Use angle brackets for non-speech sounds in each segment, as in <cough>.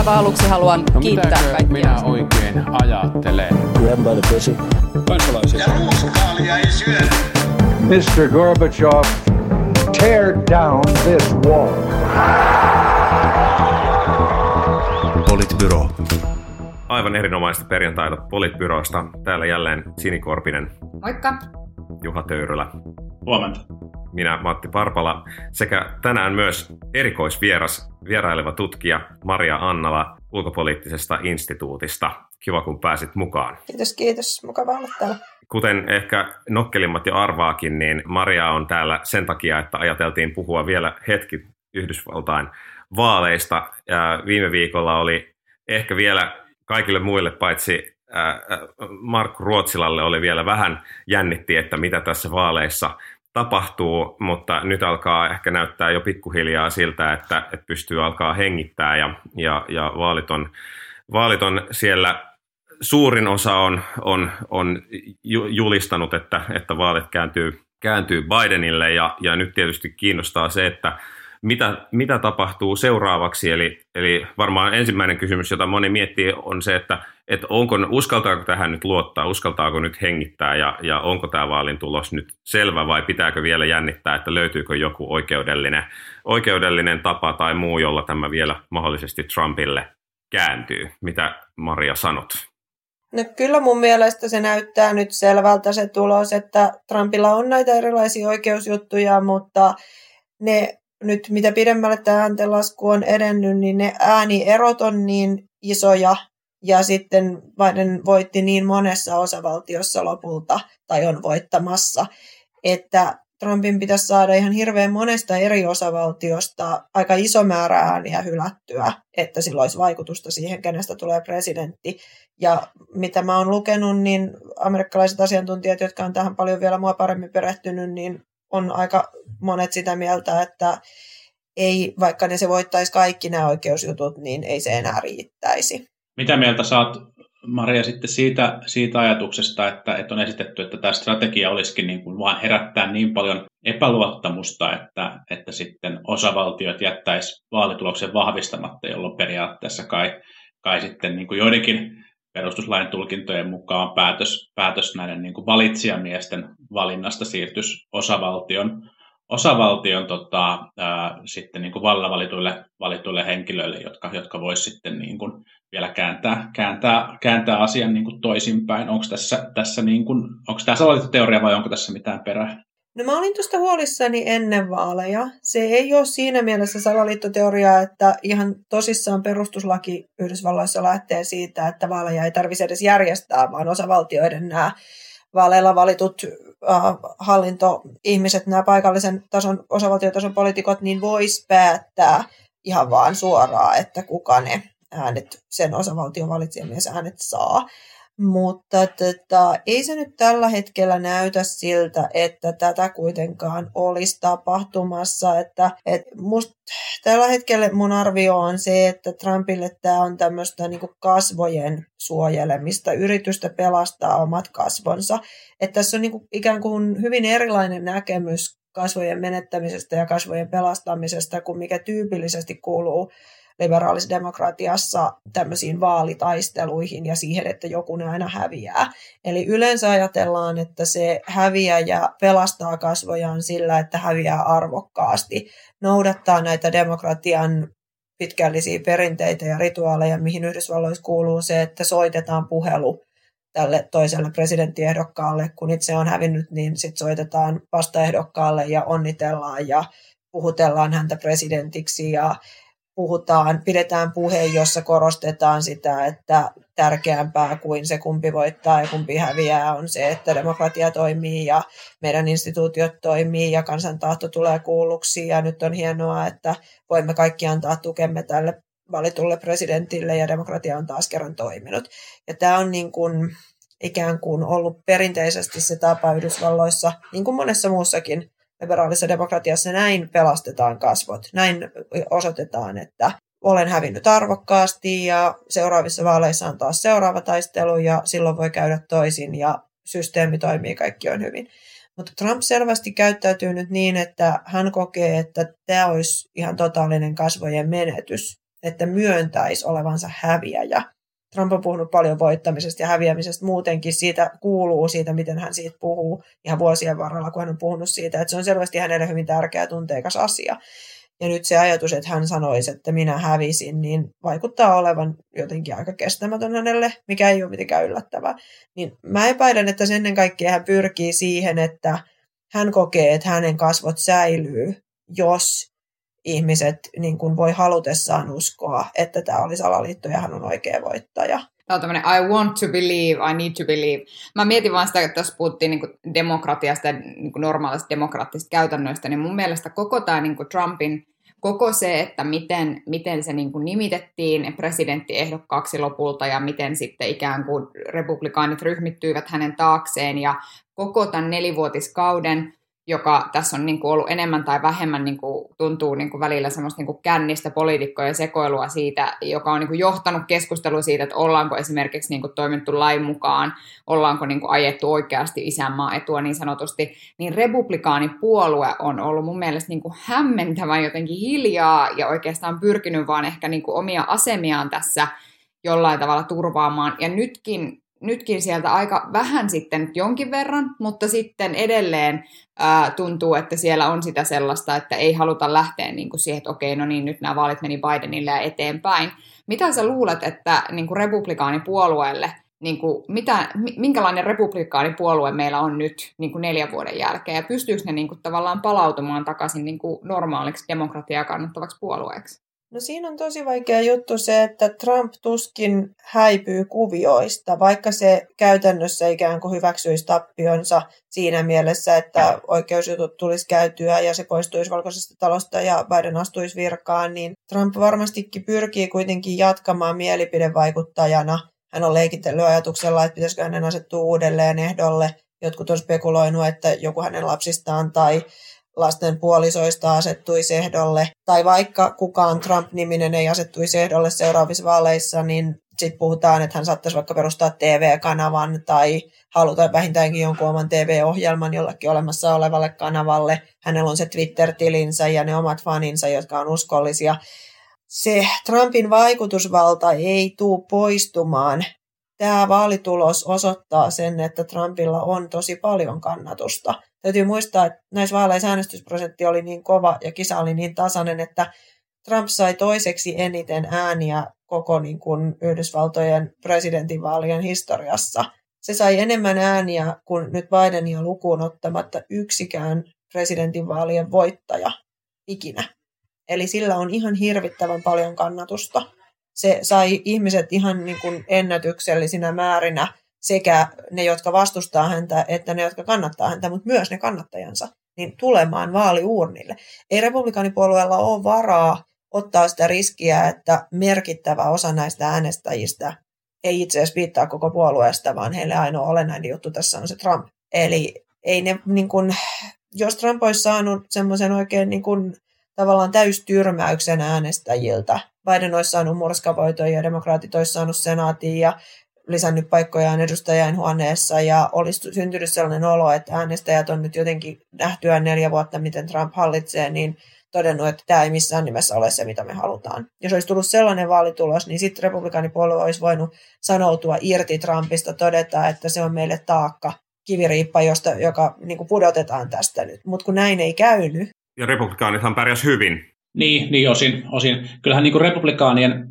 aivan aluksi haluan No kiittää kaikkia. minä oikein ajattelen? Grab by the pussy. kansalaisia. Ja ruuskaalia ei syödä. Mr. Gorbachev, tear down this wall. Politbyro. Aivan erinomaista perjantaita Politbyrosta. Täällä jälleen Sinikorpinen, Moikka. Juha Töyrylä, Huomenta. Minä Matti Parpala sekä tänään myös erikoisvieras, vieraileva tutkija Maria Annala ulkopoliittisesta instituutista. Kiva kun pääsit mukaan. Kiitos, kiitos. Mukava olla täällä. Kuten ehkä nokkelimmat jo arvaakin, niin Maria on täällä sen takia, että ajateltiin puhua vielä hetki Yhdysvaltain vaaleista. Ja viime viikolla oli ehkä vielä kaikille muille paitsi ää, Markku Ruotsilalle oli vielä vähän jännitti, että mitä tässä vaaleissa tapahtuu, mutta nyt alkaa ehkä näyttää jo pikkuhiljaa siltä, että, että pystyy alkaa hengittää ja, ja, ja vaalit, on, vaalit on siellä. Suurin osa on, on, on ju- julistanut, että, että vaalit kääntyy, kääntyy Bidenille ja, ja nyt tietysti kiinnostaa se, että mitä, mitä tapahtuu seuraavaksi. Eli, eli varmaan ensimmäinen kysymys, jota moni miettii, on se, että, että onko, uskaltaako tähän nyt luottaa, uskaltaako nyt hengittää ja, ja onko tämä vaalin tulos nyt selvä vai pitääkö vielä jännittää, että löytyykö joku oikeudellinen, oikeudellinen tapa tai muu, jolla tämä vielä mahdollisesti Trumpille kääntyy. Mitä Maria sanot? No kyllä mun mielestä se näyttää nyt selvältä se tulos, että Trumpilla on näitä erilaisia oikeusjuttuja, mutta ne nyt mitä pidemmälle tämä ääntenlasku on edennyt, niin ne äänierot on niin isoja ja sitten Biden voitti niin monessa osavaltiossa lopulta tai on voittamassa, että Trumpin pitäisi saada ihan hirveän monesta eri osavaltiosta aika iso määrä ääniä hylättyä, että sillä olisi vaikutusta siihen, kenestä tulee presidentti. Ja mitä mä oon lukenut, niin amerikkalaiset asiantuntijat, jotka on tähän paljon vielä mua paremmin perehtynyt, niin on aika monet sitä mieltä, että ei, vaikka ne se voittaisi kaikki nämä oikeusjutut, niin ei se enää riittäisi. Mitä mieltä saat, Maria, sitten siitä, siitä ajatuksesta, että, että on esitetty, että tämä strategia olisikin niin kuin vaan herättää niin paljon epäluottamusta, että, että sitten osavaltiot jättäisi vaalituloksen vahvistamatta, jolloin periaatteessa kai, kai sitten niin kuin joidenkin perustuslain tulkintojen mukaan päätös, päätös näiden niin kuin valitsijamiesten valinnasta siirtyisi osavaltion, osavaltion tota, ää, sitten niin kuin valituille, valituille henkilöille, jotka, jotka voisi sitten niin kuin vielä kääntää, kääntää, kääntää asian niin toisinpäin. Onko tässä, tässä niin kuin, onko tämä salaliittoteoria vai onko tässä mitään perää? No mä olin tuosta huolissani ennen vaaleja. Se ei ole siinä mielessä salaliittoteoria, että ihan tosissaan perustuslaki Yhdysvalloissa lähtee siitä, että vaaleja ei tarvitse edes järjestää, vaan osavaltioiden nämä vaaleilla valitut äh, hallintoihmiset, nämä paikallisen tason, osavaltiotason poliitikot, niin vois päättää ihan vaan suoraan, että kuka ne äänet, sen osavaltion valitsijamies äänet saa. Mutta tota, ei se nyt tällä hetkellä näytä siltä, että tätä kuitenkaan olisi tapahtumassa. Että, et must, tällä hetkellä mun arvio on se, että Trumpille tämä on tämmöistä niin kasvojen suojelemista, yritystä pelastaa omat kasvonsa. Että tässä on niin kuin ikään kuin hyvin erilainen näkemys kasvojen menettämisestä ja kasvojen pelastamisesta kuin mikä tyypillisesti kuuluu liberaalisessa demokratiassa tämmöisiin vaalitaisteluihin ja siihen, että joku ne aina häviää. Eli yleensä ajatellaan, että se häviäjä pelastaa kasvojaan sillä, että häviää arvokkaasti, noudattaa näitä demokratian pitkällisiä perinteitä ja rituaaleja, mihin Yhdysvalloissa kuuluu se, että soitetaan puhelu tälle toiselle presidenttiehdokkaalle. Kun itse on hävinnyt, niin sitten soitetaan vastaehdokkaalle ja onnitellaan ja puhutellaan häntä presidentiksi ja puhutaan, pidetään puhe, jossa korostetaan sitä, että tärkeämpää kuin se, kumpi voittaa ja kumpi häviää, on se, että demokratia toimii ja meidän instituutiot toimii ja kansantahto tulee kuulluksi. Ja nyt on hienoa, että voimme kaikki antaa tukemme tälle valitulle presidentille ja demokratia on taas kerran toiminut. Ja tämä on niin kuin ikään kuin ollut perinteisesti se tapa Yhdysvalloissa, niin kuin monessa muussakin liberaalisessa demokratiassa näin pelastetaan kasvot. Näin osoitetaan, että olen hävinnyt arvokkaasti ja seuraavissa vaaleissa on taas seuraava taistelu ja silloin voi käydä toisin ja systeemi toimii, kaikki on hyvin. Mutta Trump selvästi käyttäytyy nyt niin, että hän kokee, että tämä olisi ihan totaalinen kasvojen menetys, että myöntäisi olevansa häviäjä. Trump on puhunut paljon voittamisesta ja häviämisestä muutenkin. Siitä kuuluu siitä, miten hän siitä puhuu ihan vuosien varrella, kun hän on puhunut siitä, että se on selvästi hänelle hyvin tärkeä tunteikas asia. Ja nyt se ajatus, että hän sanoisi, että minä hävisin, niin vaikuttaa olevan jotenkin aika kestämätön hänelle, mikä ei ole mitenkään yllättävää. Niin mä epäilen, että sen ennen kaikkea hän pyrkii siihen, että hän kokee, että hänen kasvot säilyy, jos ihmiset niin kuin voi halutessaan uskoa, että tämä oli salaliitto ja hän on oikea voittaja. Tämä on tämmöinen I want to believe, I need to believe. Mä mietin vaan sitä, että tässä puhuttiin niin demokratiasta ja niin normaalista demokraattisista käytännöistä, niin mun mielestä koko tämä niin Trumpin koko se, että miten, miten se niin kuin nimitettiin presidenttiehdokkaaksi lopulta ja miten sitten ikään kuin republikaanit ryhmittyivät hänen taakseen ja koko tämän nelivuotiskauden joka tässä on niin kuin ollut enemmän tai vähemmän niin kuin, tuntuu niin kuin välillä semmoista niin kuin kännistä poliitikkojen sekoilua siitä, joka on niin kuin johtanut keskustelua siitä, että ollaanko esimerkiksi niin kuin toimittu lain mukaan, ollaanko niin kuin ajettu oikeasti isänmaa etua niin sanotusti, niin republikaanipuolue on ollut mun mielestä niin kuin hämmentävän jotenkin hiljaa ja oikeastaan pyrkinyt vaan ehkä niin kuin omia asemiaan tässä jollain tavalla turvaamaan. Ja nytkin nytkin sieltä aika vähän sitten jonkin verran, mutta sitten edelleen ää, tuntuu, että siellä on sitä sellaista, että ei haluta lähteä niin kuin siihen, että okei, no niin, nyt nämä vaalit meni Bidenille ja eteenpäin. Mitä sä luulet, että niin kuin republikaanipuolueelle, niin kuin, mitä, minkälainen republikaanipuolue meillä on nyt niin kuin neljän vuoden jälkeen, ja pystyykö ne niin kuin, tavallaan palautumaan takaisin niin kuin normaaliksi demokratiaa kannattavaksi puolueeksi? No siinä on tosi vaikea juttu se, että Trump tuskin häipyy kuvioista, vaikka se käytännössä ikään kuin hyväksyisi tappionsa siinä mielessä, että oikeusjutut tulisi käytyä ja se poistuisi valkoisesta talosta ja Biden astuisi virkaan, niin Trump varmastikin pyrkii kuitenkin jatkamaan mielipidevaikuttajana. Hän on leikitellyt ajatuksella, että pitäisikö hänen asettua uudelleen ehdolle. Jotkut on spekuloinut, että joku hänen lapsistaan tai lasten puolisoista asettuisi ehdolle, tai vaikka kukaan Trump-niminen ei asettuisi ehdolle seuraavissa vaaleissa, niin sitten puhutaan, että hän saattaisi vaikka perustaa TV-kanavan tai haluta vähintäänkin jonkun oman TV-ohjelman jollakin olemassa olevalle kanavalle. Hänellä on se Twitter-tilinsä ja ne omat faninsa, jotka on uskollisia. Se Trumpin vaikutusvalta ei tule poistumaan. Tämä vaalitulos osoittaa sen, että Trumpilla on tosi paljon kannatusta – Täytyy muistaa, että näissä vaaleissa äänestysprosentti oli niin kova ja kisa oli niin tasainen, että Trump sai toiseksi eniten ääniä koko niin kuin Yhdysvaltojen presidentinvaalien historiassa. Se sai enemmän ääniä kuin nyt Bidenia lukuun ottamatta yksikään presidentinvaalien voittaja ikinä. Eli sillä on ihan hirvittävän paljon kannatusta. Se sai ihmiset ihan niin kuin ennätyksellisinä määrinä sekä ne, jotka vastustaa häntä, että ne, jotka kannattaa häntä, mutta myös ne kannattajansa, niin tulemaan vaaliuurnille. Ei republikaanipuolueella ole varaa ottaa sitä riskiä, että merkittävä osa näistä äänestäjistä ei itse asiassa viittaa koko puolueesta, vaan heille ainoa olennainen juttu tässä on se Trump. Eli ei ne, niin kun, jos Trump olisi saanut semmoisen oikein niin kun, tavallaan täystyrmäyksen äänestäjiltä, Biden olisi saanut murskavoiton ja demokraatit olisi saanut senaatin ja lisännyt paikkojaan edustajain huoneessa ja olisi syntynyt sellainen olo, että äänestäjät on nyt jotenkin nähtyä neljä vuotta, miten Trump hallitsee, niin todennut, että tämä ei missään nimessä ole se, mitä me halutaan. Jos olisi tullut sellainen vaalitulos, niin sitten republikaanipuolue olisi voinut sanoutua irti Trumpista, todeta, että se on meille taakka, kiviriippa, josta, joka niin kuin pudotetaan tästä nyt. Mutta kun näin ei käynyt. Ja republikaanithan pärjäs hyvin. Niin, niin osin, osin. Kyllähän niin kuin republikaanien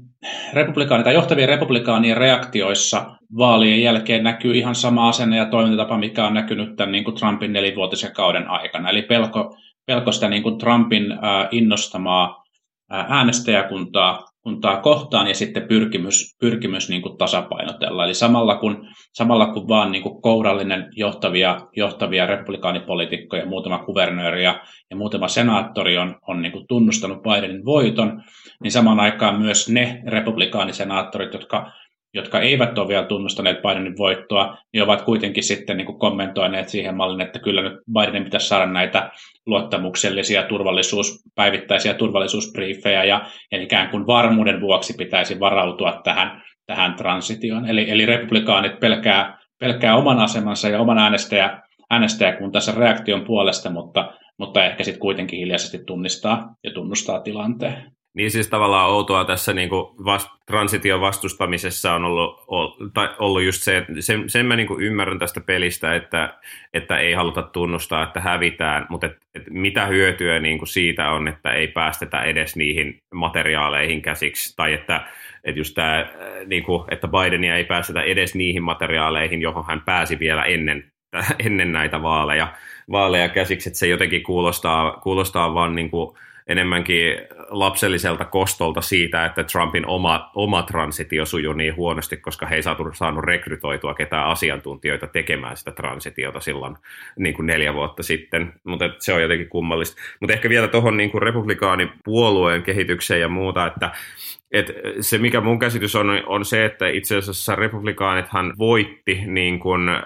republikaani tai johtavien republikaanien reaktioissa vaalien jälkeen näkyy ihan sama asenne ja toimintatapa, mikä on näkynyt tämän niin kuin Trumpin nelivuotisen kauden aikana. Eli pelko, pelko sitä niin kuin Trumpin äh, innostamaa äh, äänestäjäkuntaa kuntaa kohtaan ja sitten pyrkimys, pyrkimys niin kuin tasapainotella. Eli samalla kun, samalla kun vaan niin kuin kourallinen johtavia, johtavia republikaanipolitiikkoja, muutama kuvernööri ja, ja muutama senaattori on, on niin kuin tunnustanut Bidenin voiton, niin samaan aikaan myös ne republikaanisenaattorit, jotka jotka eivät ole vielä tunnustaneet Bidenin voittoa, niin ovat kuitenkin sitten niin kuin kommentoineet siihen mallin, että kyllä nyt Bidenin pitäisi saada näitä luottamuksellisia turvallisuus, päivittäisiä turvallisuusbriefejä ja, ja ikään kuin varmuuden vuoksi pitäisi varautua tähän, tähän transitioon. Eli, eli republikaanit pelkää, pelkää oman asemansa ja oman äänestäjä, äänestäjäkuntansa reaktion puolesta, mutta, mutta ehkä sitten kuitenkin hiljaisesti tunnistaa ja tunnustaa tilanteen. Niin siis tavallaan outoa tässä niin kuin vast, transition vastustamisessa on ollut, tai ollut just se, että sen, sen mä niin kuin ymmärrän tästä pelistä, että, että ei haluta tunnustaa, että hävitään, mutta et, et mitä hyötyä niin kuin siitä on, että ei päästetä edes niihin materiaaleihin käsiksi, tai että, että just tämä, niin kuin, että Bidenia ei päästetä edes niihin materiaaleihin, johon hän pääsi vielä ennen, ennen näitä vaaleja, vaaleja käsiksi, että se jotenkin kuulostaa, kuulostaa vaan niin kuin, enemmänkin lapselliselta kostolta siitä, että Trumpin oma, oma transitio sujuu niin huonosti, koska he ei saatu, saanut rekrytoitua ketään asiantuntijoita tekemään sitä transitiota silloin niin kuin neljä vuotta sitten, mutta se on jotenkin kummallista. Mutta ehkä vielä tuohon niin republikaanipuolueen kehitykseen ja muuta, että et se, mikä mun käsitys on, on se, että itse asiassa republikaanithan voitti niin kun, äh,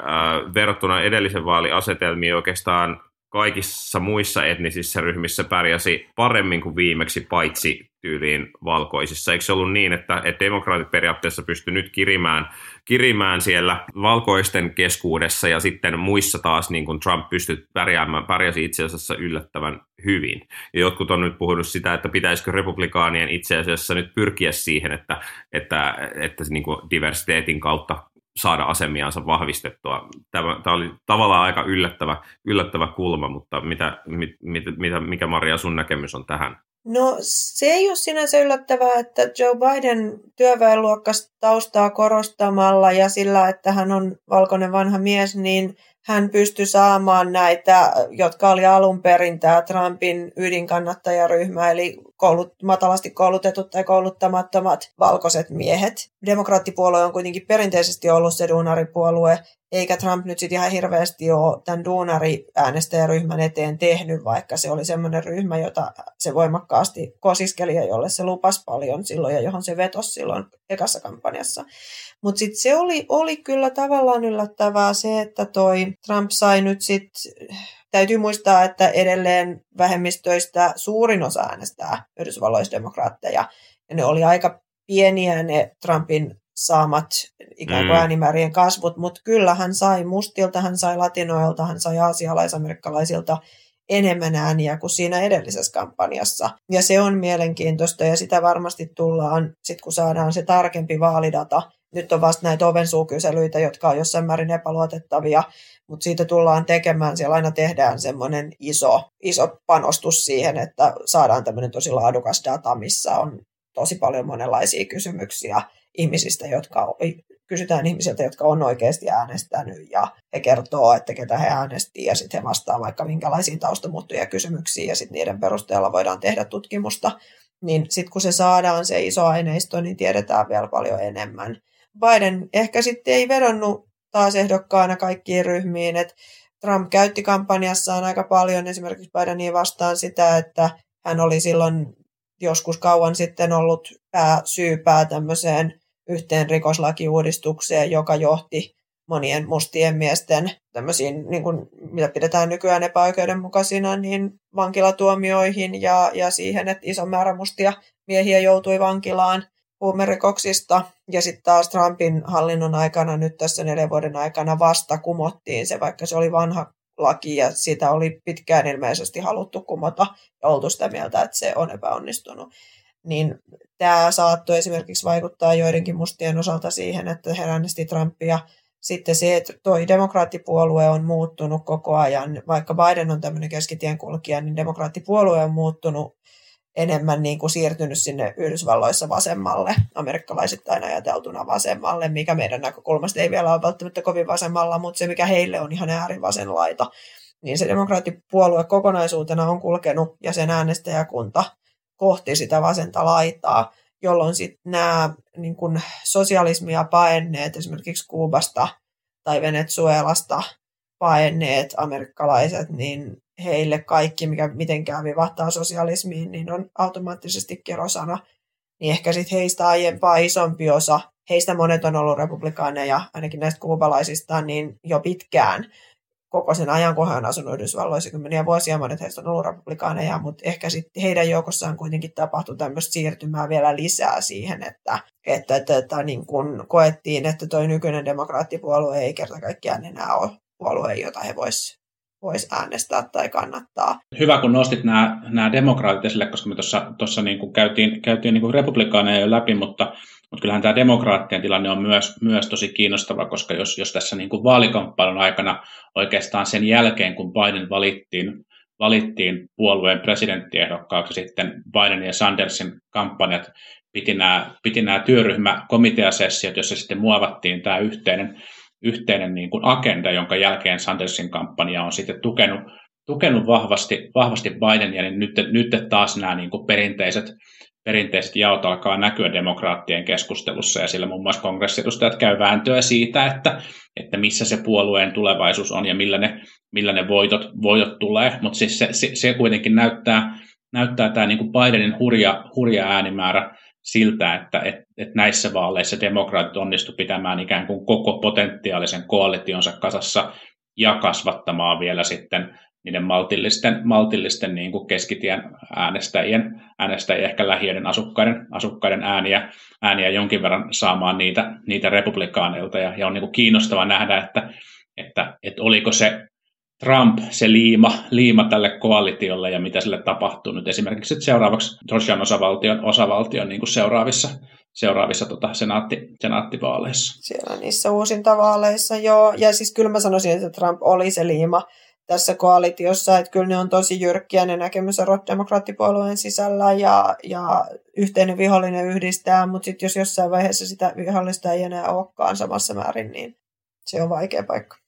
verrattuna edellisen vaaliasetelmiin oikeastaan kaikissa muissa etnisissä ryhmissä pärjäsi paremmin kuin viimeksi, paitsi tyyliin valkoisissa. Eikö se ollut niin, että, että demokraatit periaatteessa pysty nyt kirimään, kirimään siellä valkoisten keskuudessa ja sitten muissa taas niin kuin Trump pystyi pärjäämään, pärjäsi itse asiassa yllättävän hyvin. Ja jotkut on nyt puhunut sitä, että pitäisikö republikaanien itse asiassa nyt pyrkiä siihen, että, että, että niin kuin diversiteetin kautta saada asemiansa vahvistettua. Tämä, tämä oli tavallaan aika yllättävä, yllättävä kulma, mutta mitä, mit, mit, mitä, mikä Maria sun näkemys on tähän? No se ei ole sinänsä yllättävää, että Joe Biden työväenluokkas taustaa korostamalla ja sillä, että hän on valkoinen vanha mies, niin hän pystyi saamaan näitä, jotka oli alun perin tämä Trumpin ydinkannattajaryhmä, eli koulut, matalasti koulutetut tai kouluttamattomat valkoiset miehet. Demokraattipuolue on kuitenkin perinteisesti ollut se duunaripuolue, eikä Trump nyt sitten ihan hirveästi ole tämän duunari-äänestäjäryhmän eteen tehnyt, vaikka se oli semmoinen ryhmä, jota se voimakkaasti kosiskeli ja jolle se lupasi paljon silloin ja johon se vetosi silloin ekassa kampanjassa. Mutta sitten se oli, oli kyllä tavallaan yllättävää se, että toi Trump sai nyt sitten täytyy muistaa, että edelleen vähemmistöistä suurin osa äänestää Yhdysvalloissa demokraatteja. Ja ne oli aika pieniä ne Trumpin saamat ikään kuin mm. äänimäärien kasvut, mutta kyllä hän sai mustilta, hän sai latinoilta, hän sai aasialaisamerikkalaisilta enemmän ääniä kuin siinä edellisessä kampanjassa. Ja se on mielenkiintoista ja sitä varmasti tullaan, sit kun saadaan se tarkempi vaalidata. Nyt on vasta näitä ovensuukyselyitä, jotka on jossain määrin epäluotettavia, mutta siitä tullaan tekemään, siellä aina tehdään semmoinen iso, iso panostus siihen, että saadaan tämmöinen tosi laadukas data, missä on tosi paljon monenlaisia kysymyksiä ihmisistä, jotka kysytään ihmisiltä, jotka on oikeasti äänestänyt ja he kertoo, että ketä he äänestivät ja sitten he vastaa vaikka minkälaisiin taustamuuttuja kysymyksiin ja sitten niiden perusteella voidaan tehdä tutkimusta. Niin sitten kun se saadaan se iso aineisto, niin tiedetään vielä paljon enemmän. Biden ehkä sitten ei vedonnut taas ehdokkaana kaikkiin ryhmiin, että Trump käytti kampanjassaan aika paljon esimerkiksi Bidenia vastaan sitä, että hän oli silloin joskus kauan sitten ollut pää, syypää tämmöiseen yhteen rikoslakiuudistukseen, joka johti monien mustien miesten tämmöisiin, niin kuin, mitä pidetään nykyään epäoikeudenmukaisina, niin vankilatuomioihin ja, ja siihen, että iso määrä mustia miehiä joutui vankilaan huumerikoksista. Ja sitten taas Trumpin hallinnon aikana, nyt tässä neljän vuoden aikana vasta kumottiin se, vaikka se oli vanha laki ja sitä oli pitkään ilmeisesti haluttu kumota ja oltu sitä mieltä, että se on epäonnistunut. Niin tämä saattoi esimerkiksi vaikuttaa joidenkin mustien osalta siihen, että he äänesti Trumpia. Sitten se, että toi demokraattipuolue on muuttunut koko ajan, vaikka Biden on tämmöinen keskitien kulkija, niin demokraattipuolue on muuttunut enemmän niin kuin siirtynyt sinne Yhdysvalloissa vasemmalle, amerikkalaisittain ajateltuna vasemmalle, mikä meidän näkökulmasta ei vielä ole välttämättä kovin vasemmalla, mutta se mikä heille on ihan äärivasen laita, niin se demokraattipuolue kokonaisuutena on kulkenut ja sen äänestäjäkunta kohti sitä vasenta laitaa, jolloin sitten nämä niin kuin sosialismia paenneet esimerkiksi Kuubasta tai Venezuelasta paenneet amerikkalaiset, niin heille kaikki, mikä mitenkään vivahtaa sosialismiin, niin on automaattisesti kerosana. Niin ehkä sitten heistä aiempaa isompi osa, heistä monet on ollut republikaaneja, ainakin näistä kuubalaisista, niin jo pitkään koko sen ajan, kun he on asunut Yhdysvalloissa kymmeniä vuosia, monet heistä on ollut republikaaneja, mutta ehkä sitten heidän joukossaan kuitenkin tapahtui tämmöistä siirtymää vielä lisää siihen, että, että, että, että niin kun koettiin, että tuo nykyinen demokraattipuolue ei kerta kaikkiaan enää ole puolue, jota he voisivat voisi äänestää tai kannattaa. Hyvä, kun nostit nämä, nämä demokraatit esille, koska me tuossa niin kuin käytiin, käytiin niin kuin republikaaneja jo läpi, mutta, mutta kyllähän tämä demokraattien tilanne on myös, myös tosi kiinnostava, koska jos, jos tässä niin kuin vaalikamppailun aikana oikeastaan sen jälkeen, kun Biden valittiin, valittiin puolueen presidenttiehdokkaaksi, sitten Biden ja Sandersin kampanjat piti nämä, piti nämä työryhmäkomiteasessiot, jossa sitten muovattiin tämä yhteinen, yhteinen niin kuin agenda, jonka jälkeen Sandersin kampanja on sitten tukenut, tukenut vahvasti, vahvasti Bidenia, niin nyt, nyt taas nämä niin kuin perinteiset, perinteiset jaot alkaa näkyä demokraattien keskustelussa, ja sillä muun muassa kongressiedustajat käy vääntöä siitä, että, että missä se puolueen tulevaisuus on ja millä ne, millä ne voitot, voitot tulee, mutta siis se, se, se kuitenkin näyttää, näyttää tämä niin kuin Bidenin hurja, hurja äänimäärä siltä, että et, et näissä vaaleissa demokraatit onnistu pitämään ikään kuin koko potentiaalisen koalitionsa kasassa ja kasvattamaan vielä sitten niiden maltillisten, maltillisten niin kuin keskitien äänestäjien, äänestäjien ehkä lähiöiden asukkaiden, asukkaiden ääniä, ääniä jonkin verran saamaan niitä, niitä republikaaneilta. Ja, ja on niin kuin kiinnostava nähdä, että, että, että oliko se Trump se liima, liima tälle koalitiolle ja mitä sille tapahtuu nyt esimerkiksi seuraavaksi Georgian osavaltion, osavaltion niin kuin seuraavissa, seuraavissa tota, senaatti, senaattivaaleissa. Siellä niissä uusintavaaleissa, joo. Ja siis kyllä mä sanoisin, että Trump oli se liima tässä koalitiossa, että kyllä ne on tosi jyrkkiä ne näkemyserot demokraattipuolueen sisällä ja, ja yhteinen vihollinen yhdistää, mutta sitten jos jossain vaiheessa sitä vihollista ei enää olekaan samassa määrin, niin se on vaikea paikka.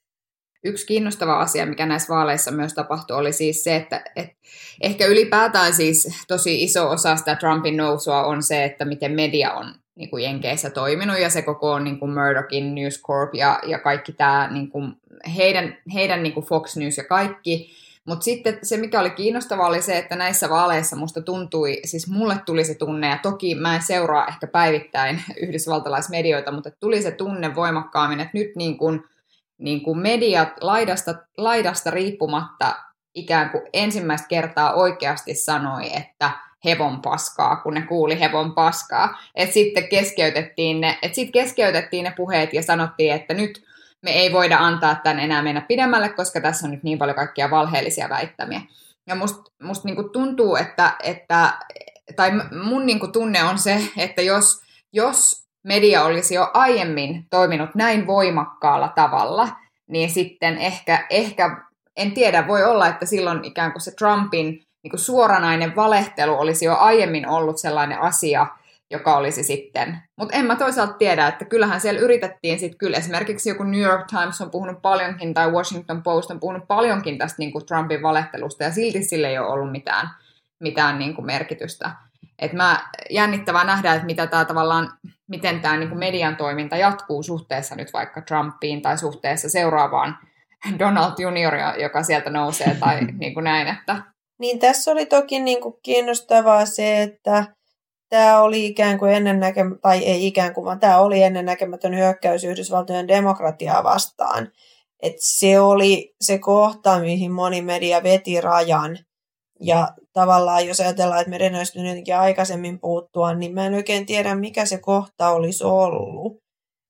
Yksi kiinnostava asia, mikä näissä vaaleissa myös tapahtui, oli siis se, että, että ehkä ylipäätään siis tosi iso osa sitä Trumpin nousua on se, että miten media on niin kuin Jenkeissä toiminut ja se koko niin kuin Murdochin News Corp ja, ja kaikki tämä niin kuin heidän, heidän niin kuin Fox News ja kaikki. Mutta sitten se, mikä oli kiinnostavaa, oli se, että näissä vaaleissa musta tuntui, siis mulle tuli se tunne, ja toki mä en seuraa ehkä päivittäin <laughs> yhdysvaltalaismedioita, mutta tuli se tunne voimakkaammin, että nyt niin kuin – niin kuin mediat laidasta, laidasta riippumatta ikään kuin ensimmäistä kertaa oikeasti sanoi, että hevon paskaa, kun ne kuuli hevon paskaa. Et sitten keskeytettiin ne, et sit keskeytettiin ne puheet ja sanottiin, että nyt me ei voida antaa tämän enää mennä pidemmälle, koska tässä on nyt niin paljon kaikkia valheellisia väittämiä. Ja musta must niinku tuntuu, että, että tai mun niinku tunne on se, että jos, jos media olisi jo aiemmin toiminut näin voimakkaalla tavalla, niin sitten ehkä, ehkä en tiedä, voi olla, että silloin ikään kuin se Trumpin niin kuin suoranainen valehtelu olisi jo aiemmin ollut sellainen asia, joka olisi sitten. Mutta en mä toisaalta tiedä, että kyllähän siellä yritettiin sitten kyllä esimerkiksi joku New York Times on puhunut paljonkin tai Washington Post on puhunut paljonkin tästä niin kuin Trumpin valehtelusta ja silti sille ei ole ollut mitään, mitään niin kuin merkitystä. Et mä jännittävää nähdä, että mitä tämä tavallaan, miten tämä niin median toiminta jatkuu suhteessa nyt vaikka Trumpiin tai suhteessa seuraavaan <laughs> Donald Junioria, joka sieltä nousee tai <laughs> niin kuin näin. Että... Niin tässä oli toki niin kuin kiinnostavaa se, että tämä oli ikään kuin ennennäkemätön, tai ei ikään kuin, vaan tämä oli ennennäkemätön hyökkäys Yhdysvaltojen demokratiaa vastaan. Et se oli se kohta, mihin moni media veti rajan. Ja tavallaan, jos ajatellaan, että meidän olisi jotenkin aikaisemmin puuttua, niin mä en oikein tiedä, mikä se kohta olisi ollut.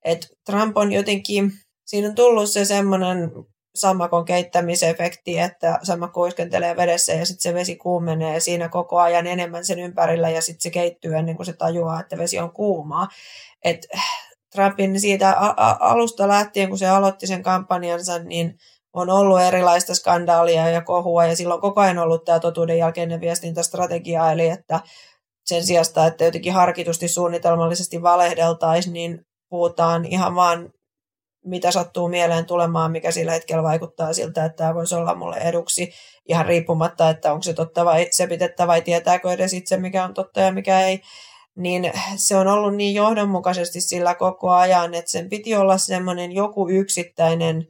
Et Trump on jotenkin, siinä on tullut se semmoinen sammakon keittämisefekti, että sammakko kuiskentelee vedessä ja sitten se vesi kuumenee siinä koko ajan enemmän sen ympärillä ja sitten se keittyy ennen kuin se tajuaa, että vesi on kuumaa. Et Trumpin siitä alusta lähtien, kun se aloitti sen kampanjansa, niin on ollut erilaista skandaalia ja kohua, ja silloin koko ajan ollut tämä totuuden jälkeinen viestintästrategia, eli että sen sijasta, että jotenkin harkitusti suunnitelmallisesti valehdeltaisiin, niin puhutaan ihan vaan mitä sattuu mieleen tulemaan, mikä sillä hetkellä vaikuttaa siltä, että tämä voisi olla mulle eduksi, ihan riippumatta, että onko se totta vai se vai tietääkö edes itse, mikä on totta ja mikä ei, niin se on ollut niin johdonmukaisesti sillä koko ajan, että sen piti olla semmoinen joku yksittäinen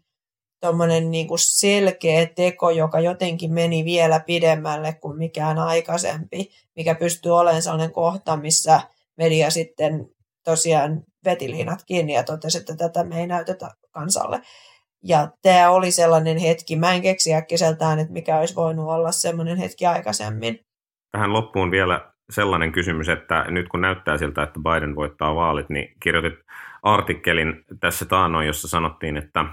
tuommoinen niin kuin selkeä teko, joka jotenkin meni vielä pidemmälle kuin mikään aikaisempi, mikä pystyy olemaan sellainen kohta, missä media sitten tosiaan veti liinat kiinni ja totesi, että tätä me ei näytetä kansalle. Ja tämä oli sellainen hetki, mä en keksi äkkiseltään, että mikä olisi voinut olla sellainen hetki aikaisemmin. Tähän loppuun vielä sellainen kysymys, että nyt kun näyttää siltä, että Biden voittaa vaalit, niin kirjoitit artikkelin tässä taannoin, jossa sanottiin, että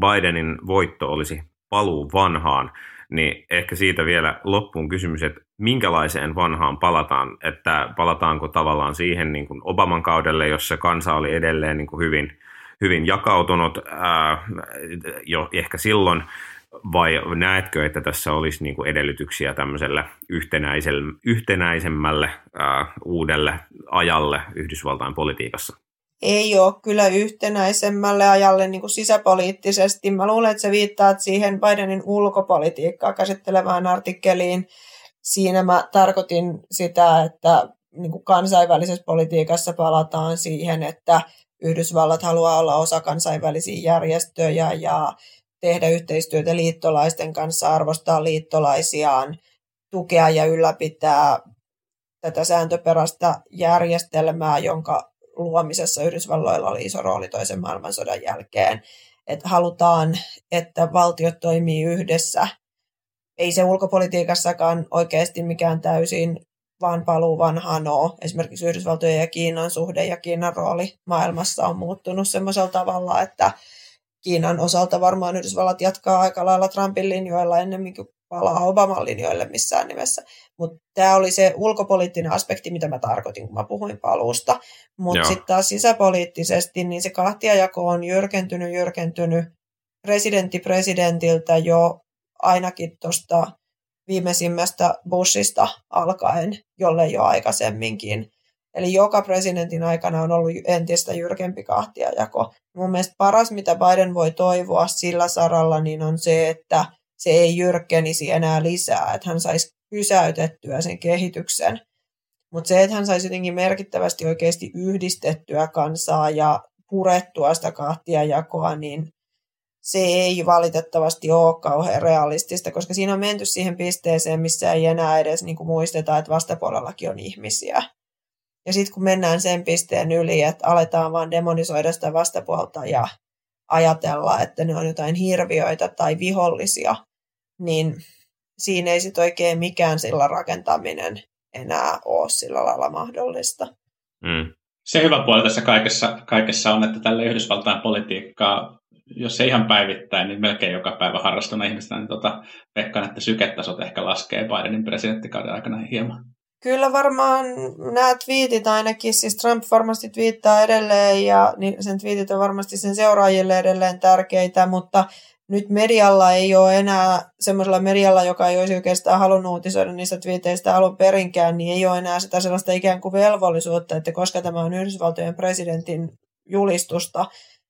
Bidenin voitto olisi paluu vanhaan, niin ehkä siitä vielä loppuun kysymys, että minkälaiseen vanhaan palataan, että palataanko tavallaan siihen niin kuin Obaman kaudelle, jossa kansa oli edelleen niin kuin hyvin, hyvin jakautunut ää, jo ehkä silloin, vai näetkö, että tässä olisi niin kuin edellytyksiä tämmöiselle yhtenäisemmälle ää, uudelle ajalle Yhdysvaltain politiikassa? Ei ole kyllä yhtenäisemmälle ajalle niin kuin sisäpoliittisesti. Mä luulen, että se viittaa siihen Bidenin ulkopolitiikkaa käsittelevään artikkeliin. Siinä mä tarkoitin sitä, että niin kuin kansainvälisessä politiikassa palataan siihen, että Yhdysvallat haluaa olla osa kansainvälisiä järjestöjä ja tehdä yhteistyötä liittolaisten kanssa, arvostaa liittolaisiaan, tukea ja ylläpitää tätä sääntöperäistä järjestelmää, jonka luomisessa Yhdysvalloilla oli iso rooli toisen maailmansodan jälkeen. Että halutaan, että valtiot toimii yhdessä. Ei se ulkopolitiikassakaan oikeasti mikään täysin vaan paluu vanhaan ole. Esimerkiksi Yhdysvaltojen ja Kiinan suhde ja Kiinan rooli maailmassa on muuttunut semmoisella tavalla, että Kiinan osalta varmaan Yhdysvallat jatkaa aika lailla Trumpin linjoilla ennemmin kuin palaa Obaman linjoille missään nimessä. Mutta tämä oli se ulkopoliittinen aspekti, mitä mä tarkoitin, kun mä puhuin paluusta. Mutta sitten taas sisäpoliittisesti, niin se kahtiajako on jyrkentynyt, jyrkentynyt presidentti presidentiltä jo ainakin tuosta viimeisimmästä Bushista alkaen, jolle jo aikaisemminkin. Eli joka presidentin aikana on ollut entistä jyrkempi kahtiajako. Mun mielestä paras, mitä Biden voi toivoa sillä saralla, niin on se, että se ei jyrkkenisi enää lisää, että hän saisi pysäytettyä sen kehityksen. Mutta se, että hän saisi jotenkin merkittävästi oikeasti yhdistettyä kansaa ja purettua sitä kahtiajakoa, niin se ei valitettavasti ole kauhean realistista, koska siinä on menty siihen pisteeseen, missä ei enää edes niin kuin muisteta, että vastapuolellakin on ihmisiä. Ja sitten kun mennään sen pisteen yli, että aletaan vaan demonisoida sitä vastapuolta ja ajatella, että ne on jotain hirviöitä tai vihollisia, niin siinä ei sitten oikein mikään sillä rakentaminen enää ole sillä lailla mahdollista. Mm. Se hyvä puoli tässä kaikessa, kaikessa on, että tälle Yhdysvaltain politiikkaa, jos se ihan päivittäin, niin melkein joka päivä harrastuna ihmistä, niin tota, veikkaan, että syketasot ehkä laskee Bidenin presidenttikauden aikana hieman. Kyllä varmaan nämä twiitit ainakin, siis Trump varmasti twiittaa edelleen ja sen twiitit on varmasti sen seuraajille edelleen tärkeitä, mutta nyt medialla ei ole enää, semmoisella medialla, joka ei olisi oikeastaan halunnut uutisoida niistä twiiteistä alun perinkään, niin ei ole enää sitä sellaista ikään kuin velvollisuutta, että koska tämä on Yhdysvaltojen presidentin julistusta,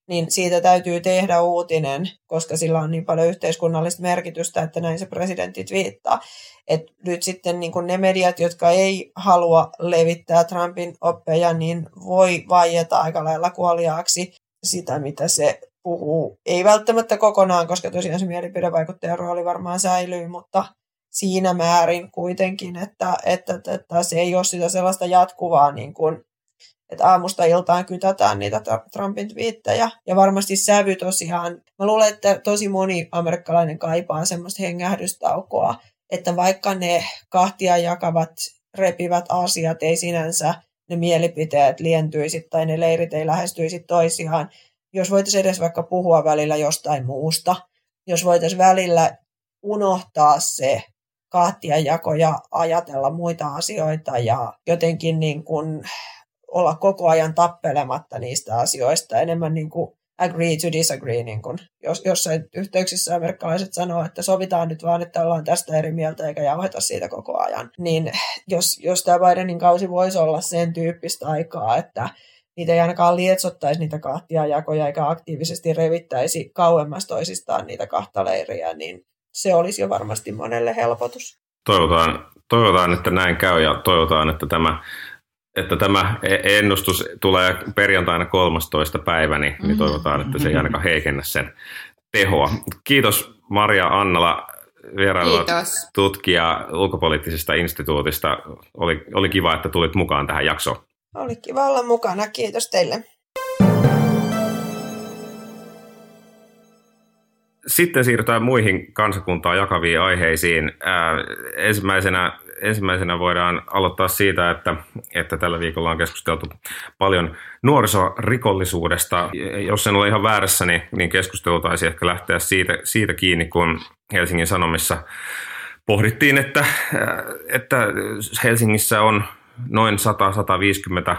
niin siitä täytyy tehdä uutinen, koska sillä on niin paljon yhteiskunnallista merkitystä, että näin se presidentti viittaa. Et nyt sitten niin ne mediat, jotka ei halua levittää Trumpin oppeja, niin voi vaieta aika lailla kuoliaaksi sitä, mitä se puhuu. Ei välttämättä kokonaan, koska tosiaan se mielipidevaikuttajan rooli varmaan säilyy, mutta siinä määrin kuitenkin, että, että, että, että se ei ole sitä sellaista jatkuvaa niin kuin että aamusta iltaan kytätään niitä Trumpin twiittejä. Ja varmasti sävy tosiaan, mä luulen, että tosi moni amerikkalainen kaipaa semmoista hengähdystaukoa, että vaikka ne kahtia jakavat repivät asiat ei sinänsä ne mielipiteet lientyisi tai ne leirit ei lähestyisi toisiaan, jos voitaisiin edes vaikka puhua välillä jostain muusta, jos voitaisiin välillä unohtaa se kahtiajako ja ajatella muita asioita ja jotenkin niin kuin olla koko ajan tappelematta niistä asioista, enemmän niin kuin agree to disagree, niin kuin jos, jossain yhteyksissä amerikkalaiset sanoo, että sovitaan nyt vaan, että ollaan tästä eri mieltä eikä jauheta siitä koko ajan, niin jos, jos tämä Bidenin kausi voisi olla sen tyyppistä aikaa, että niitä ei ainakaan lietsottaisi niitä kahtia jakoja eikä aktiivisesti revittäisi kauemmas toisistaan niitä kahta leiriä, niin se olisi jo varmasti monelle helpotus. Toivotaan, toivotaan että näin käy ja toivotaan, että tämä että tämä ennustus tulee perjantaina 13. päivä, niin, niin toivotaan, että se ei ainakaan heikennä sen tehoa. Kiitos Maria Annala vierailua tutkija ulkopoliittisesta instituutista. Oli, oli kiva, että tulit mukaan tähän jaksoon. Oli kiva olla mukana. Kiitos teille. Sitten siirrytään muihin kansakuntaa jakaviin aiheisiin. Ää, ensimmäisenä ensimmäisenä voidaan aloittaa siitä, että, että tällä viikolla on keskusteltu paljon nuorisorikollisuudesta. Jos en ole ihan väärässä, niin, niin keskustelu taisi ehkä lähteä siitä, siitä kiinni, kun Helsingin Sanomissa pohdittiin, että, että Helsingissä on noin 100-150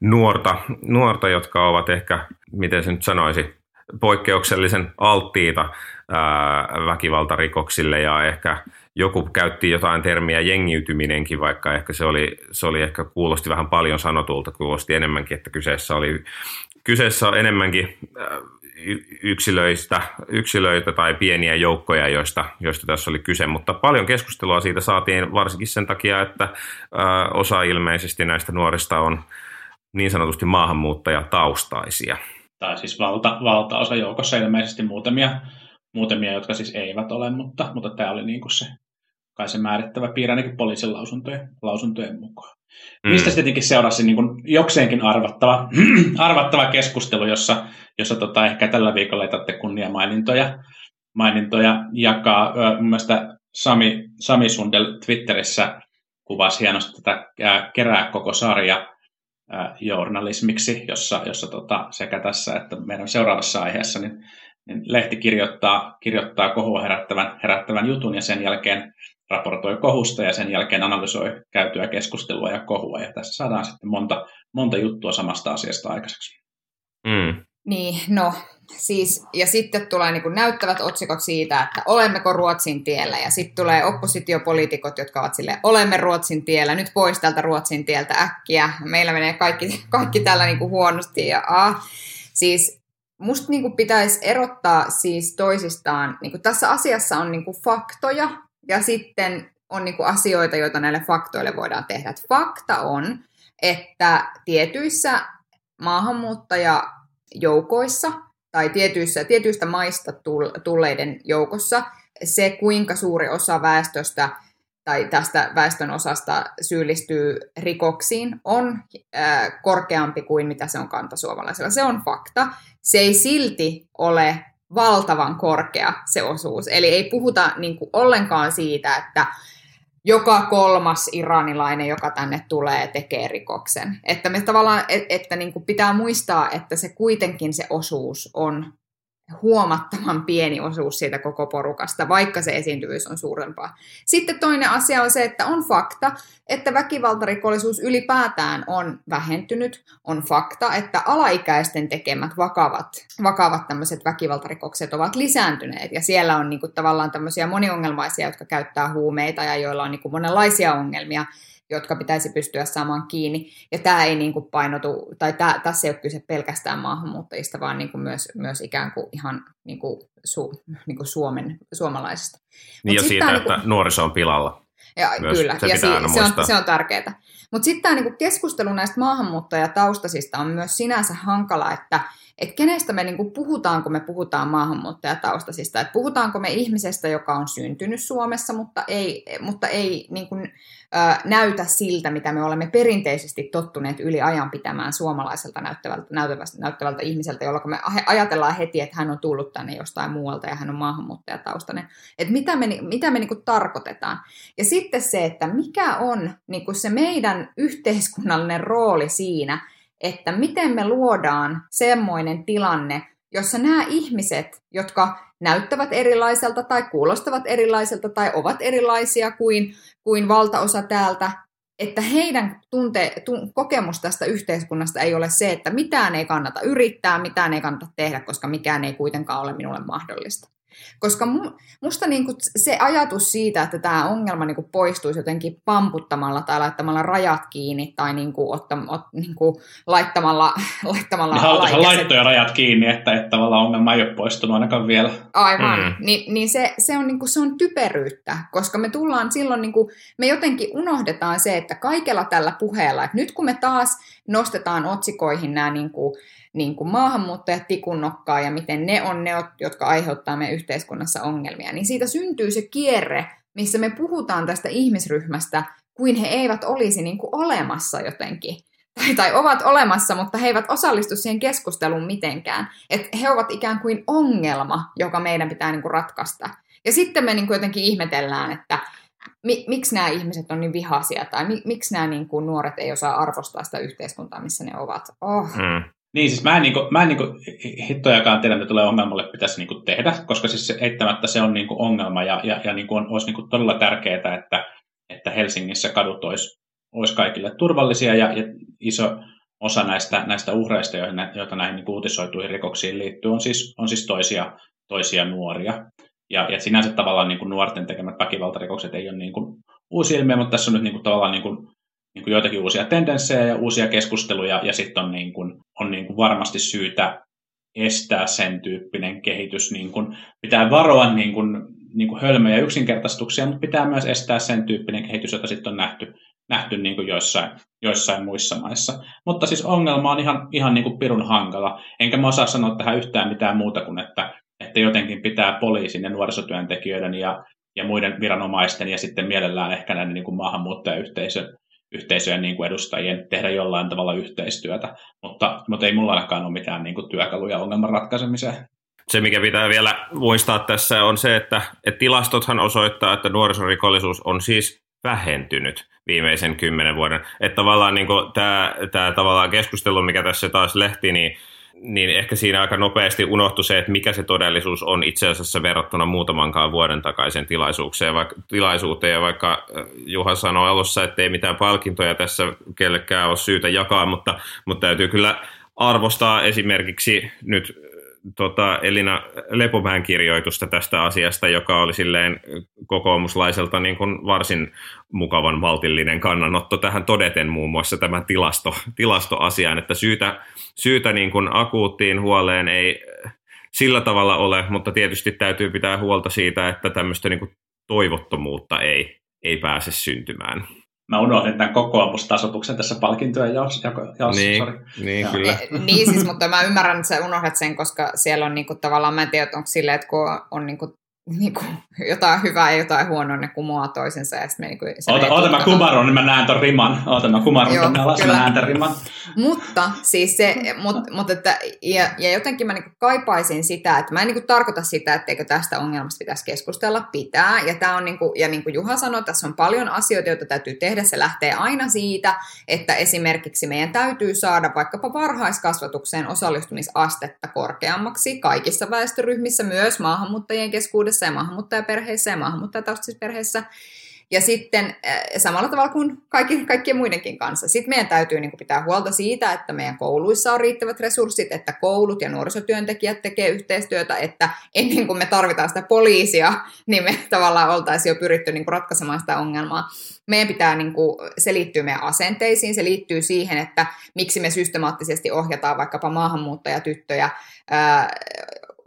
nuorta, nuorta, jotka ovat ehkä, miten se nyt sanoisi, poikkeuksellisen alttiita ää, väkivaltarikoksille ja ehkä joku käytti jotain termiä jengiytyminenkin, vaikka ehkä se oli, se oli ehkä kuulosti vähän paljon sanotulta, kuulosti enemmänkin, että kyseessä oli kyseessä on enemmänkin yksilöistä, yksilöitä tai pieniä joukkoja, joista, joista tässä oli kyse, mutta paljon keskustelua siitä saatiin varsinkin sen takia, että osa ilmeisesti näistä nuorista on niin sanotusti maahanmuuttajataustaisia. Tai siis valta, valtaosa joukossa ilmeisesti muutamia, muutamia, jotka siis eivät ole, mutta, mutta tämä oli niin kuin se, kai se määrittävä piirre ainakin poliisin lausuntojen, lausuntojen mukaan. Mm. Mistä tietenkin seurasi niin kuin jokseenkin arvattava, <clears throat> arvattava keskustelu, jossa, jossa tota, ehkä tällä viikolla ei tarvitse kunnia mainintoja, mainintoja jakaa. Mun mielestä Sami, Sami Sundel Twitterissä kuvasi hienosti tätä kerää koko sarja journalismiksi, jossa, jossa tota, sekä tässä että meidän seuraavassa aiheessa niin, niin lehti kirjoittaa, kirjoittaa kohua herättävän, herättävän jutun ja sen jälkeen raportoi kohusta ja sen jälkeen analysoi käytyä keskustelua ja kohua. Ja tässä saadaan sitten monta, monta juttua samasta asiasta aikaiseksi. Mm. Niin, no siis, ja sitten tulee niin kuin näyttävät otsikot siitä, että olemmeko Ruotsin tiellä, ja sitten tulee oppositiopoliitikot, jotka ovat sille olemme Ruotsin tiellä, nyt pois tältä Ruotsin tieltä äkkiä, meillä menee kaikki, kaikki tällä niin kuin huonosti, ja ah, siis musta niin kuin pitäisi erottaa siis toisistaan, niin kuin tässä asiassa on niin kuin faktoja, ja sitten on niin kuin asioita, joita näille faktoille voidaan tehdä. Et fakta on, että tietyissä maahanmuuttajajoukoissa tai tietyissä, tietyistä maista tulleiden joukossa se, kuinka suuri osa väestöstä tai tästä väestön osasta syyllistyy rikoksiin, on äh, korkeampi kuin mitä se on kantasuomalaisella. Se on fakta. Se ei silti ole valtavan korkea se osuus. Eli ei puhuta niin kuin ollenkaan siitä, että joka kolmas iranilainen, joka tänne tulee, tekee rikoksen. Että me tavallaan, että, niin kuin pitää muistaa, että se kuitenkin se osuus on huomattavan pieni osuus siitä koko porukasta, vaikka se esiintyvyys on suurempaa. Sitten toinen asia on se, että on fakta, että väkivaltarikollisuus ylipäätään on vähentynyt. On fakta, että alaikäisten tekemät vakavat, vakavat tämmöiset väkivaltarikokset ovat lisääntyneet. Ja siellä on niinku tavallaan tämmöisiä moniongelmaisia, jotka käyttää huumeita ja joilla on niinku monenlaisia ongelmia jotka pitäisi pystyä saamaan kiinni. Ja tämä ei niin kuin painotu, tai tämä, tässä ei ole kyse pelkästään maahanmuuttajista, vaan niin kuin myös, myös ikään kuin ihan niin kuin su, niin kuin Suomen, suomalaisista. Niin Mut ja siitä, että niin kuin, nuoriso on pilalla. Ja, myös, kyllä, se ja si, se, on, se on tärkeää. Mutta sitten tämä niinku keskustelu näistä maahanmuuttajataustasista on myös sinänsä hankala, että et kenestä me niinku puhutaan, kun me puhutaan maahanmuuttajataustaisista. Et puhutaanko me ihmisestä, joka on syntynyt Suomessa, mutta ei, mutta ei niinku, näytä siltä, mitä me olemme perinteisesti tottuneet yli ajan pitämään suomalaiselta näyttävältä, näyttävältä, näyttävältä ihmiseltä, jolloin me ajatellaan heti, että hän on tullut tänne jostain muualta ja hän on maahanmuuttajataustainen. Et mitä me, mitä me niinku tarkoitetaan. Ja sitten se, että mikä on niinku se meidän yhteiskunnallinen rooli siinä, että miten me luodaan semmoinen tilanne, jossa nämä ihmiset, jotka näyttävät erilaiselta tai kuulostavat erilaiselta tai ovat erilaisia kuin, kuin valtaosa täältä, että heidän tunte, tun, kokemus tästä yhteiskunnasta ei ole se, että mitään ei kannata yrittää, mitään ei kannata tehdä, koska mikään ei kuitenkaan ole minulle mahdollista. Koska musta niin kuin se ajatus siitä, että tämä ongelma niin kuin poistuisi jotenkin pamputtamalla tai laittamalla rajat kiinni tai niin kuin ottam, ot, niin kuin laittamalla, <laughs> laittamalla niin alaikäiset... laittoja rajat kiinni, että, että tavallaan ongelma ei ole poistunut ainakaan vielä. Aivan, mm. Ni, niin se, se, on, niin kuin, se on typeryyttä, koska me tullaan silloin, niin kuin, me jotenkin unohdetaan se, että kaikella tällä puheella, että nyt kun me taas nostetaan otsikoihin nämä niin kuin, niin kuin maahanmuuttajat tikunnokkaa ja miten ne on ne, jotka aiheuttaa meidän yhteiskunnassa ongelmia, niin siitä syntyy se kierre, missä me puhutaan tästä ihmisryhmästä, kuin he eivät olisi niin kuin olemassa jotenkin. Tai, tai ovat olemassa, mutta he eivät osallistu siihen keskusteluun mitenkään. Että he ovat ikään kuin ongelma, joka meidän pitää niin kuin ratkaista. Ja sitten me niin kuin jotenkin ihmetellään, että mi, miksi nämä ihmiset on niin vihaisia tai mi, miksi nämä niin kuin, nuoret ei osaa arvostaa sitä yhteiskuntaa, missä ne ovat. Oh. Mm. Niin, siis mä en, niin kuin, mä en niin kuin, hittojakaan tiedä, mitä tulee ongelmalle pitäisi niin kuin, tehdä, koska siis eittämättä se on niin kuin, ongelma ja, ja, ja niin kuin, olisi niin kuin, todella tärkeää, että, että Helsingissä kadut olisi, olisi kaikille turvallisia ja, ja iso osa näistä, näistä uhreista, joita näihin niin uutisoituihin rikoksiin liittyy, on siis, on siis toisia, toisia nuoria. Ja, ja sinänsä tavallaan niin kuin nuorten tekemät väkivaltarikokset ei ole niin kuin uusi ilmiö, mutta tässä on nyt niin kuin, tavallaan niin kuin, niin kuin joitakin uusia tendenssejä ja uusia keskusteluja, ja sitten on, niin kuin, on niin kuin varmasti syytä estää sen tyyppinen kehitys. Niin kuin, pitää varoa niin kuin, niin kuin hölmöjä yksinkertaistuksia, mutta pitää myös estää sen tyyppinen kehitys, jota sitten on nähty, nähty niin kuin joissain, joissain muissa maissa. Mutta siis ongelma on ihan, ihan niin kuin pirun hankala. Enkä mä osaa sanoa tähän yhtään mitään muuta kuin, että, että jotenkin pitää poliisin ja nuorisotyöntekijöiden ja, ja muiden viranomaisten ja sitten mielellään ehkä näiden niin kuin maahanmuuttajayhteisön yhteisöjen niin kuin edustajien tehdä jollain tavalla yhteistyötä, mutta, mutta ei mulla ainakaan ole mitään niin kuin työkaluja ongelman ratkaisemiseen. Se, mikä pitää vielä muistaa tässä, on se, että, että tilastothan osoittaa, että nuorisorikollisuus on siis vähentynyt viimeisen kymmenen vuoden. Että tavallaan niin tämä, tämä tavallaan keskustelu, mikä tässä taas lehti, niin niin ehkä siinä aika nopeasti unohtui se, että mikä se todellisuus on itse asiassa verrattuna muutamankaan vuoden takaisen tilaisuuteen. Vaikka, tilaisuuteen. Ja vaikka äh, Juha sanoi alussa, että ei mitään palkintoja tässä kellekään ole syytä jakaa, mutta, mutta täytyy kyllä arvostaa esimerkiksi nyt tota Elina Lepomäen kirjoitusta tästä asiasta, joka oli silleen kokoomuslaiselta niin kuin varsin mukavan maltillinen kannanotto tähän todeten muun muassa tämän tilasto, tilastoasiaan, että syytä, syytä niin kuin akuuttiin huoleen ei sillä tavalla ole, mutta tietysti täytyy pitää huolta siitä, että tämmöistä niin kuin toivottomuutta ei, ei pääse syntymään mä unohdin tämän kokoomustasotuksen tässä palkintojen jaossa. jaossa niin, sorry. niin kyllä. E, niin siis, mutta mä ymmärrän, että sä unohdat sen, koska siellä on niinku tavallaan, mä en tiedä, onko silleen, että kun on niinku niin kuin, jotain hyvää ja jotain huonoa, ne kumoaa toisensa. Ja me, niin kuin, oota, oota mä kumaron, niin mä näen ton riman. Oota mä kumaron, niin mä alas, mä näen ton riman. Mutta siis se, <laughs> mut, mut että, ja, ja jotenkin mä niin kuin kaipaisin sitä, että mä en niin kuin tarkoita sitä, etteikö tästä ongelmasta pitäisi keskustella, pitää. Ja, tää on niin kuin, ja niin kuin Juha sanoi, tässä on paljon asioita, joita täytyy tehdä. Se lähtee aina siitä, että esimerkiksi meidän täytyy saada vaikkapa varhaiskasvatukseen osallistumisastetta korkeammaksi kaikissa väestöryhmissä, myös maahanmuuttajien keskuudessa keskuudessa ja maahanmuuttajaperheissä ja maahanmuuttajataustaisissa perheissä. Ja sitten äh, samalla tavalla kuin kaikki, kaikkien muidenkin kanssa. Sitten meidän täytyy niin kuin, pitää huolta siitä, että meidän kouluissa on riittävät resurssit, että koulut ja nuorisotyöntekijät tekee yhteistyötä, että ennen kuin me tarvitaan sitä poliisia, <laughs> niin me tavallaan oltaisiin jo pyritty niin kuin, ratkaisemaan sitä ongelmaa. Meidän pitää, niin kuin, se liittyy meidän asenteisiin, se liittyy siihen, että miksi me systemaattisesti ohjataan vaikkapa maahanmuuttajatyttöjä ää,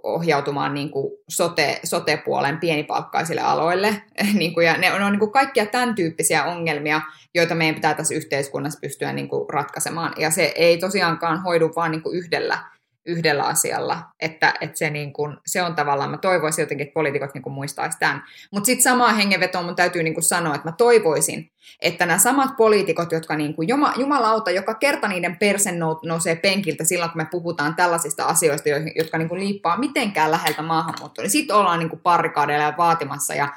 ohjautumaan niin kuin sote, sote-puolen pienipalkkaisille aloille. <laughs> niin kuin, ja ne on, on niin kuin kaikkia tämän tyyppisiä ongelmia, joita meidän pitää tässä yhteiskunnassa pystyä niin kuin ratkaisemaan. Ja se ei tosiaankaan hoidu vain niin yhdellä yhdellä asialla, että, että se, niin kuin, se on tavallaan, mä toivoisin jotenkin, että poliitikot niin muistaisi tämän. Mutta sitten samaa hengenvetoa mun täytyy niin sanoa, että mä toivoisin, että nämä samat poliitikot, jotka niin kuin, jumalauta, joka kerta niiden persen nousee penkiltä silloin, kun me puhutaan tällaisista asioista, jotka niin kuin liippaa mitenkään läheltä maahanmuuttoa, niin sitten ollaan niin kuin ja vaatimassa ja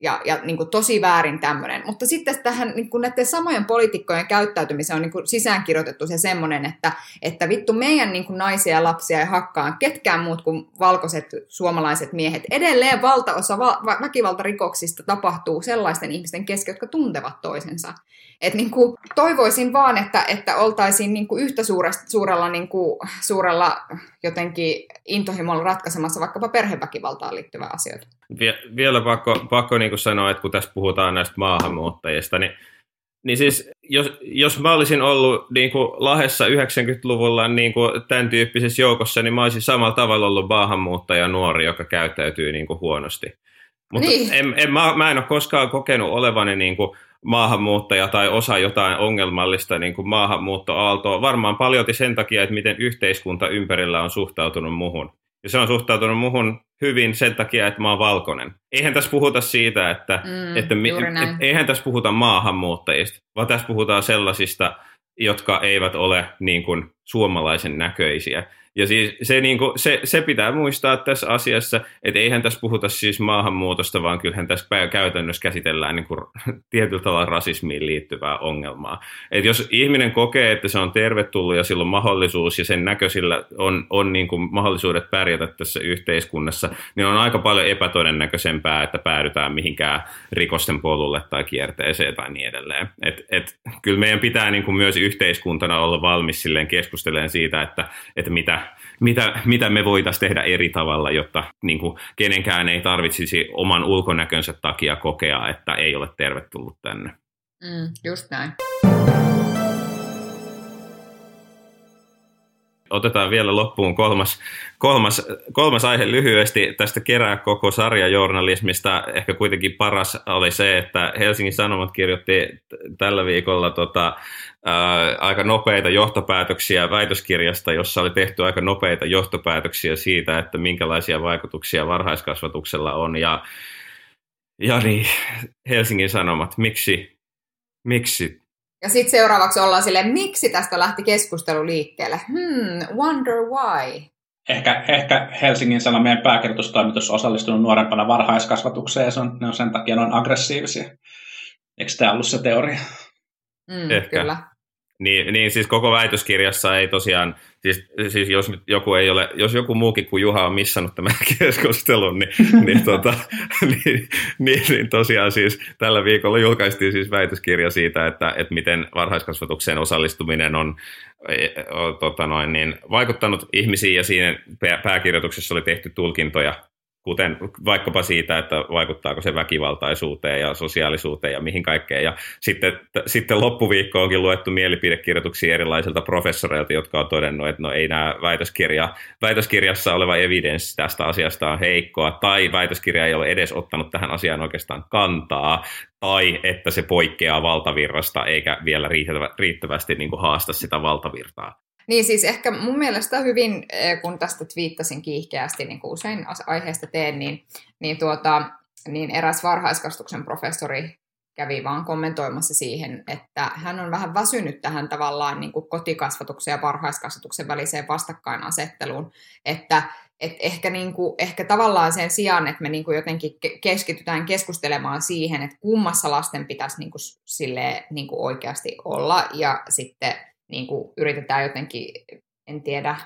ja, ja niin kuin tosi väärin tämmöinen. Mutta sitten tähän niin kuin näiden samojen poliitikkojen käyttäytymiseen on niin kuin sisäänkirjoitettu se semmoinen, että, että vittu meidän niin kuin naisia ja lapsia ei hakkaan ketkään muut kuin valkoiset suomalaiset miehet. Edelleen valtaosa va- väkivaltarikoksista tapahtuu sellaisten ihmisten kesken, jotka tuntevat toisensa. Et niin kuin, toivoisin vaan, että, että oltaisiin niin kuin yhtä suuresta, suurella, niin kuin, suurella jotenkin intohimolla ratkaisemassa vaikkapa perheväkivaltaan liittyvää asioita. Vie, vielä pakko, pakko niin kuin sanoa, että kun tässä puhutaan näistä maahanmuuttajista, niin, niin siis jos, jos mä olisin ollut niin kuin Lahessa 90-luvulla niin kuin tämän tyyppisessä joukossa, niin mä olisin samalla tavalla ollut maahanmuuttaja nuori, joka käyttäytyy niin kuin huonosti. Mutta niin. en, en, mä, mä en ole koskaan kokenut olevani niin kuin maahanmuuttaja tai osa jotain ongelmallista niin kuin maahanmuuttoaaltoa. Varmaan paljon sen takia, että miten yhteiskunta ympärillä on suhtautunut muhun. Ja se on suhtautunut muhun hyvin sen takia, että mä oon valkoinen. Eihän tässä puhuta siitä, että, mm, että mi, et, eihän tässä puhuta maahanmuuttajista, vaan tässä puhutaan sellaisista, jotka eivät ole niin kuin suomalaisen näköisiä. Ja siis se, niin kuin, se, se pitää muistaa tässä asiassa, että eihän tässä puhuta siis maahanmuutosta, vaan kyllähän tässä käytännössä käsitellään niin kuin, <laughs> tietyllä tavalla rasismiin liittyvää ongelmaa. Et jos ihminen kokee, että se on tervetullut ja sillä on mahdollisuus ja sen näköisillä on, on niin kuin mahdollisuudet pärjätä tässä yhteiskunnassa, niin on aika paljon epätodennäköisempää, että päädytään mihinkään rikosten polulle tai kierteeseen tai niin edelleen. Et, et, kyllä meidän pitää niin kuin myös yhteiskuntana olla valmis silleen keskustelemaan siitä, että, että mitä mitä, mitä me voitaisiin tehdä eri tavalla, jotta niin kuin, kenenkään ei tarvitsisi oman ulkonäkönsä takia kokea, että ei ole tervetullut tänne. Mm, just näin. Otetaan vielä loppuun kolmas, kolmas, kolmas aihe lyhyesti tästä kerää koko sarjajournalismista. Ehkä kuitenkin paras oli se, että Helsingin Sanomat kirjoitti tällä viikolla tota, ää, aika nopeita johtopäätöksiä väitöskirjasta, jossa oli tehty aika nopeita johtopäätöksiä siitä, että minkälaisia vaikutuksia varhaiskasvatuksella on. Ja, ja niin, Helsingin Sanomat, miksi, miksi ja sitten seuraavaksi ollaan silleen, miksi tästä lähti keskustelu liikkeelle? Hmm, wonder why. Ehkä, ehkä Helsingin Sanomien pääkirjoitustoimitus on osallistunut nuorempana varhaiskasvatukseen ja se on, ne on sen takia on aggressiivisia. Eikö tämä ollut se teoria? Mm, Ehkä. Kyllä. Niin, niin siis koko väitöskirjassa ei tosiaan, siis, siis jos nyt joku ei ole, jos joku muukin kuin Juha on missannut tämän <laughs> keskustelun, niin, niin, <laughs> tota, niin, niin, niin, tosiaan siis tällä viikolla julkaistiin siis väitöskirja siitä, että, että miten varhaiskasvatukseen osallistuminen on, on tota noin, niin, vaikuttanut ihmisiin ja siinä pääkirjoituksessa oli tehty tulkintoja kuten vaikkapa siitä, että vaikuttaako se väkivaltaisuuteen ja sosiaalisuuteen ja mihin kaikkeen. Ja sitten, t- sitten loppuviikko onkin luettu mielipidekirjoituksia erilaisilta professoreilta, jotka on todennut, että no ei nämä väitöskirja, väitöskirjassa oleva evidenssi tästä asiasta on heikkoa, tai väitöskirja ei ole edes ottanut tähän asiaan oikeastaan kantaa, tai että se poikkeaa valtavirrasta eikä vielä riittävästi niin kuin haasta sitä valtavirtaa. Niin siis ehkä mun mielestä hyvin, eh, kun tästä twiittasin kiihkeästi, niin kuin usein aiheesta teen, niin, niin, tuota, niin eräs varhaiskasvatuksen professori kävi vaan kommentoimassa siihen, että hän on vähän väsynyt tähän tavallaan niin kuin kotikasvatuksen ja varhaiskasvatuksen väliseen vastakkainasetteluun, että et ehkä, niin kuin, ehkä tavallaan sen sijaan, että me niin kuin jotenkin keskitytään keskustelemaan siihen, että kummassa lasten pitäisi niin kuin, silleen, niin kuin oikeasti olla ja sitten niin kuin yritetään jotenkin, en tiedä,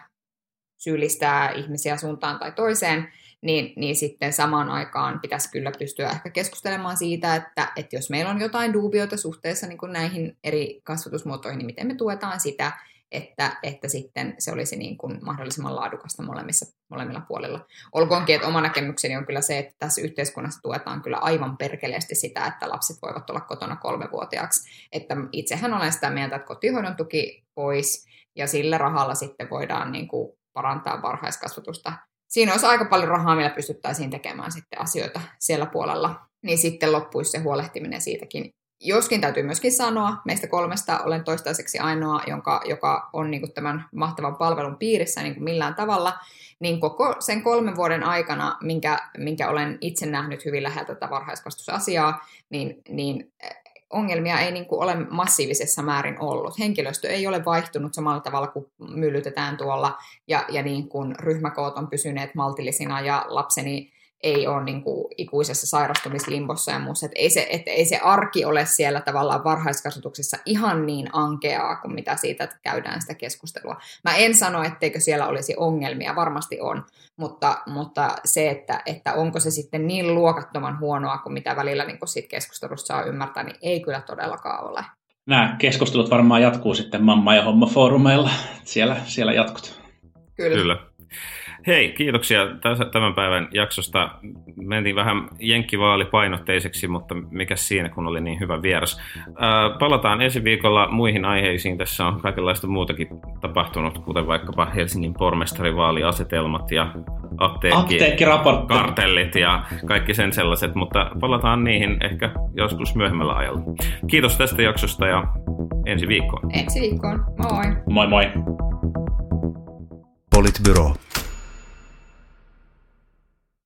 syyllistää ihmisiä suuntaan tai toiseen, niin, niin sitten samaan aikaan pitäisi kyllä pystyä ehkä keskustelemaan siitä, että, että jos meillä on jotain duubioita suhteessa niin kuin näihin eri kasvatusmuotoihin, niin miten me tuetaan sitä, että, että sitten se olisi niin kuin mahdollisimman laadukasta molemmissa, molemmilla puolilla. Olkoonkin, että oma näkemykseni on kyllä se, että tässä yhteiskunnassa tuetaan kyllä aivan perkeleesti sitä, että lapset voivat olla kotona kolmevuotiaaksi. Että itsehän olen sitä mieltä, että kotihoidon tuki pois ja sillä rahalla sitten voidaan niin kuin parantaa varhaiskasvatusta. Siinä olisi aika paljon rahaa, millä pystyttäisiin tekemään sitten asioita siellä puolella. Niin sitten loppuisi se huolehtiminen siitäkin Joskin täytyy myöskin sanoa, meistä kolmesta olen toistaiseksi ainoa, jonka, joka on niin kuin tämän mahtavan palvelun piirissä niin kuin millään tavalla, niin koko sen kolmen vuoden aikana, minkä, minkä olen itse nähnyt hyvin läheltä tätä varhaiskasvatusasiaa, niin, niin eh, ongelmia ei niin kuin ole massiivisessa määrin ollut. Henkilöstö ei ole vaihtunut samalla tavalla kuin myllytetään tuolla, ja, ja niin kuin ryhmäkoot on pysyneet maltillisina, ja lapseni ei ole niin kuin ikuisessa sairastumislimbossa ja muussa. Että ei, se, että ei se arki ole siellä tavallaan varhaiskasvatuksessa ihan niin ankeaa kuin mitä siitä, että käydään sitä keskustelua. Mä en sano, etteikö siellä olisi ongelmia, varmasti on, mutta, mutta se, että, että onko se sitten niin luokattoman huonoa kuin mitä välillä niin kuin siitä keskustelusta saa ymmärtää, niin ei kyllä todellakaan ole. Nämä keskustelut varmaan jatkuu sitten Mamma ja Homma-foorumeilla. Siellä, siellä jatkut. Kyllä. kyllä. Hei, kiitoksia tämän päivän jaksosta. Mentiin vähän jenkkivaalipainotteiseksi, mutta mikä siinä, kun oli niin hyvä vieras. palataan ensi viikolla muihin aiheisiin. Tässä on kaikenlaista muutakin tapahtunut, kuten vaikkapa Helsingin pormestarivaaliasetelmat ja apteekki, kartellit ja kaikki sen sellaiset, mutta palataan niihin ehkä joskus myöhemmällä ajalla. Kiitos tästä jaksosta ja ensi viikkoon. Ensi viikkoon. Moi. Moi moi. Politbyro.